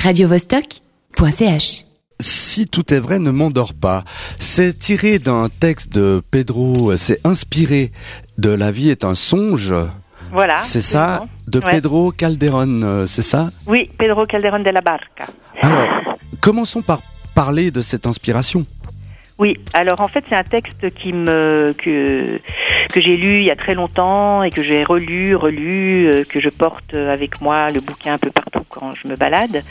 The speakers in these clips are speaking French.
radiovostok.ch Si tout est vrai, ne m'endors pas. C'est tiré d'un texte de Pedro, c'est inspiré de La vie est un songe. Voilà. C'est ça, de Ouais. Pedro Calderón, euh, c'est ça? Oui, Pedro Calderón de la Barca. Alors, commençons par parler de cette inspiration. Oui, alors en fait c'est un texte qui me que que j'ai lu il y a très longtemps et que j'ai relu, relu, euh, que je porte avec moi le bouquin un peu partout quand je me balade.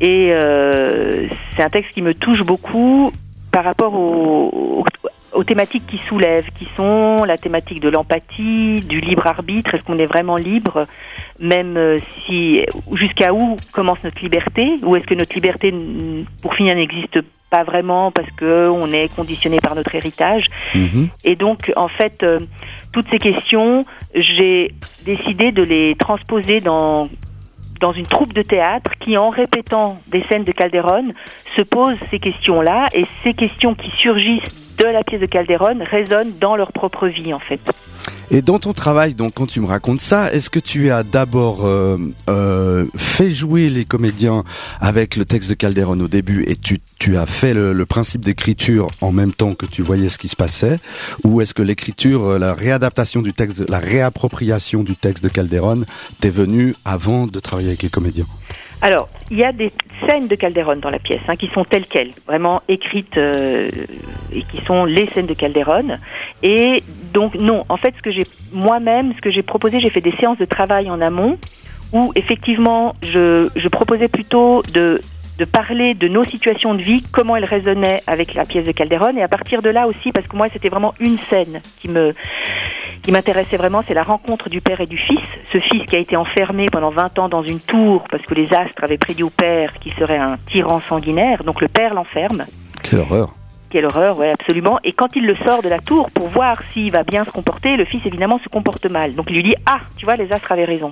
Et euh, c'est un texte qui me touche beaucoup par rapport aux, aux, thématiques qui soulèvent, qui sont la thématique de l'empathie, du libre arbitre. Est-ce qu'on est vraiment libre, même euh, si jusqu'à où commence notre liberté, ou est-ce que notre liberté, pour finir, n'existe pas vraiment parce que on est conditionné par notre héritage. Mhm. Et donc, en fait, euh, toutes ces questions, j'ai décidé de les transposer dans dans une troupe de théâtre qui, en répétant des scènes de Calderon, se pose ces questions-là et ces questions qui surgissent de la pièce de Calderon résonnent dans leur propre vie, en fait. Et dans ton travail, donc quand tu me racontes ça, est-ce que tu as d'abord euh, euh, fait jouer les comédiens avec le texte de Calderon au début et tu, tu as fait le, le principe d'écriture en même temps que tu voyais ce qui se passait? Ou est-ce que l'écriture, euh, la réadaptation du texte, la réappropriation du texte de Calderon t'est venue avant de travailler avec les comédiens? Alors, il y a des scènes de Calderon dans la pièce, hein, qui sont telles quelles, vraiment écrites euh, et qui sont les scènes de Calderon. Et donc non, en fait, ce que j'ai moi-même, ce que j'ai proposé, j'ai fait des séances de travail en amont où effectivement, je, je proposais plutôt de de parler de nos situations de vie, comment elles résonnaient avec la pièce de Calderon, et à partir de là aussi, parce que moi c'était vraiment une scène qui me qui m'intéressait vraiment, c'est la rencontre du père et du fils. Ce fils qui a été enfermé pendant 20 ans dans une tour parce que les astres avaient prédit au père qu'il serait un tyran sanguinaire. Donc le père l'enferme. Quelle horreur Quelle horreur, ouais, absolument. Et quand il le sort de la tour pour voir s'il va bien se comporter, le fils évidemment se comporte mal. Donc il lui dit Ah, tu vois, les astres avaient raison.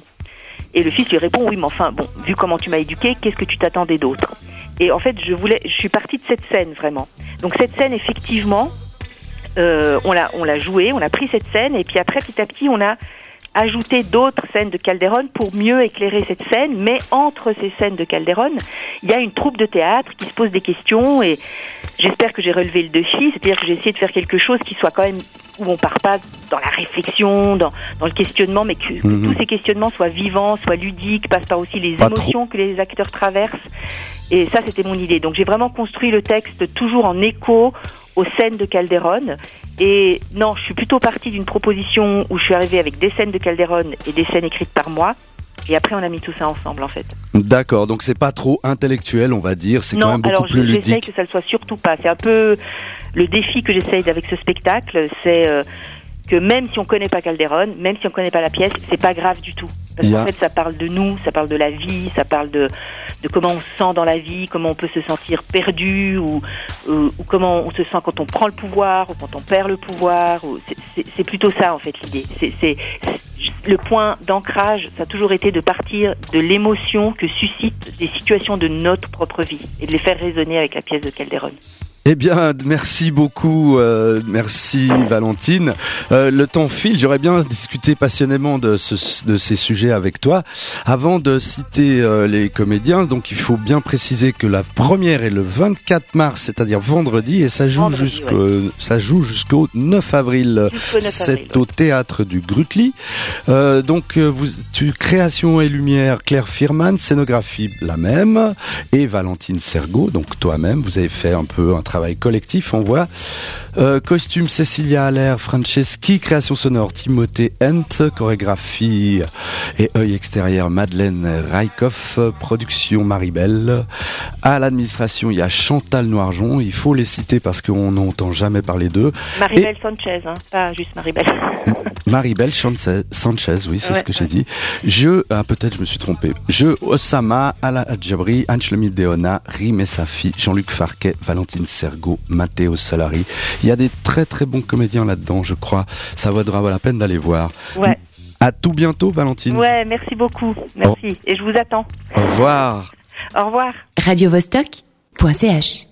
Et le fils lui répond Oui, mais enfin, bon, vu comment tu m'as éduqué, qu'est-ce que tu t'attendais d'autre? Et en fait, je voulais, je suis partie de cette scène vraiment. Donc cette scène, effectivement, euh, on l'a, on l'a jouée, on a pris cette scène, et puis après, petit à petit, on a ajouté d'autres scènes de Calderon pour mieux éclairer cette scène. Mais entre ces scènes de Calderon, il y a une troupe de théâtre qui se pose des questions, et j'espère que j'ai relevé le défi, c'est-à-dire que j'ai essayé de faire quelque chose qui soit quand même où on part pas dans la réflexion, dans, dans le questionnement, mais que, que Mhm. tous ces questionnements soient vivants, soient ludiques, passent par aussi les Pas émotions que les acteurs traversent. Et ça, c'était mon idée. Donc j'ai vraiment construit le texte toujours en écho aux scènes de Calderon. Et non, je suis plutôt partie d'une proposition où je suis arrivée avec des scènes de Calderon et des scènes écrites par moi. Et après, on a mis tout ça ensemble, en fait. D'accord, donc c'est pas trop intellectuel, on va dire, c'est quand même beaucoup alors plus je- j'essaye ludique. que ça le soit surtout pas. C'est un peu le défi que j'essaye avec ce spectacle, c'est euh, que même si on connaît pas Calderon, même si on connaît pas la pièce, c'est pas grave du tout. Parce qu'en fait, ça parle de nous, ça parle de la vie, ça parle de, de comment on se sent dans la vie, comment on peut se sentir perdu, ou, ou, ou comment on se sent quand on prend le pouvoir, ou quand on perd le pouvoir. ou- c'est- plutôt ça, en fait, l'idée. C'est- le point d'ancrage, ça a toujours été de partir de l'émotion que suscitent des situations de notre propre vie et de les faire résonner avec la pièce de Calderon. Eh bien, merci beaucoup, euh, merci Valentine. Euh, le temps file, j'aurais bien discuté passionnément de, ce, de ces sujets avec toi. Avant de citer euh, les comédiens, donc il faut bien préciser que la première est le 24 mars, c'est-à-dire vendredi, et ça joue jusqu'au ça joue jusqu'au 9 avril. Jusqu'au 9 avril, C'est au théâtre du Grutli. Euh, donc, euh, vous, tu, création et lumière, Claire Firman, scénographie la même, et Valentine Sergo, donc toi-même, vous avez fait un peu un travail collectif, on voit. Euh, costume Cecilia Allaire, Franceschi, création sonore Timothée Hent, chorégraphie et œil extérieur Madeleine Raikoff, production Maribel. À l'administration, il y a Chantal Noirjon, il faut les citer parce qu'on n'entend jamais parler d'eux. Maribel Sanchez, hein, pas juste Maribel. Maribel Sanchez, Sanchez, oui, c'est Ouais, ce que j'ai dit. Je, ah, peut-être je me suis trompé. Je, Osama, Ala Adjabri, Anchlomi Deona, Rime Safi, Jean-Luc Farquet, Valentine Sergo, Matteo Solari. Il y a des très très bons comédiens là-dedans, je crois. Ça vaudra la peine d'aller voir. Ouais, À tout bientôt, Valentine. ouais, merci beaucoup, merci. Et je vous attends. Au revoir. Au revoir. radiovostok.ch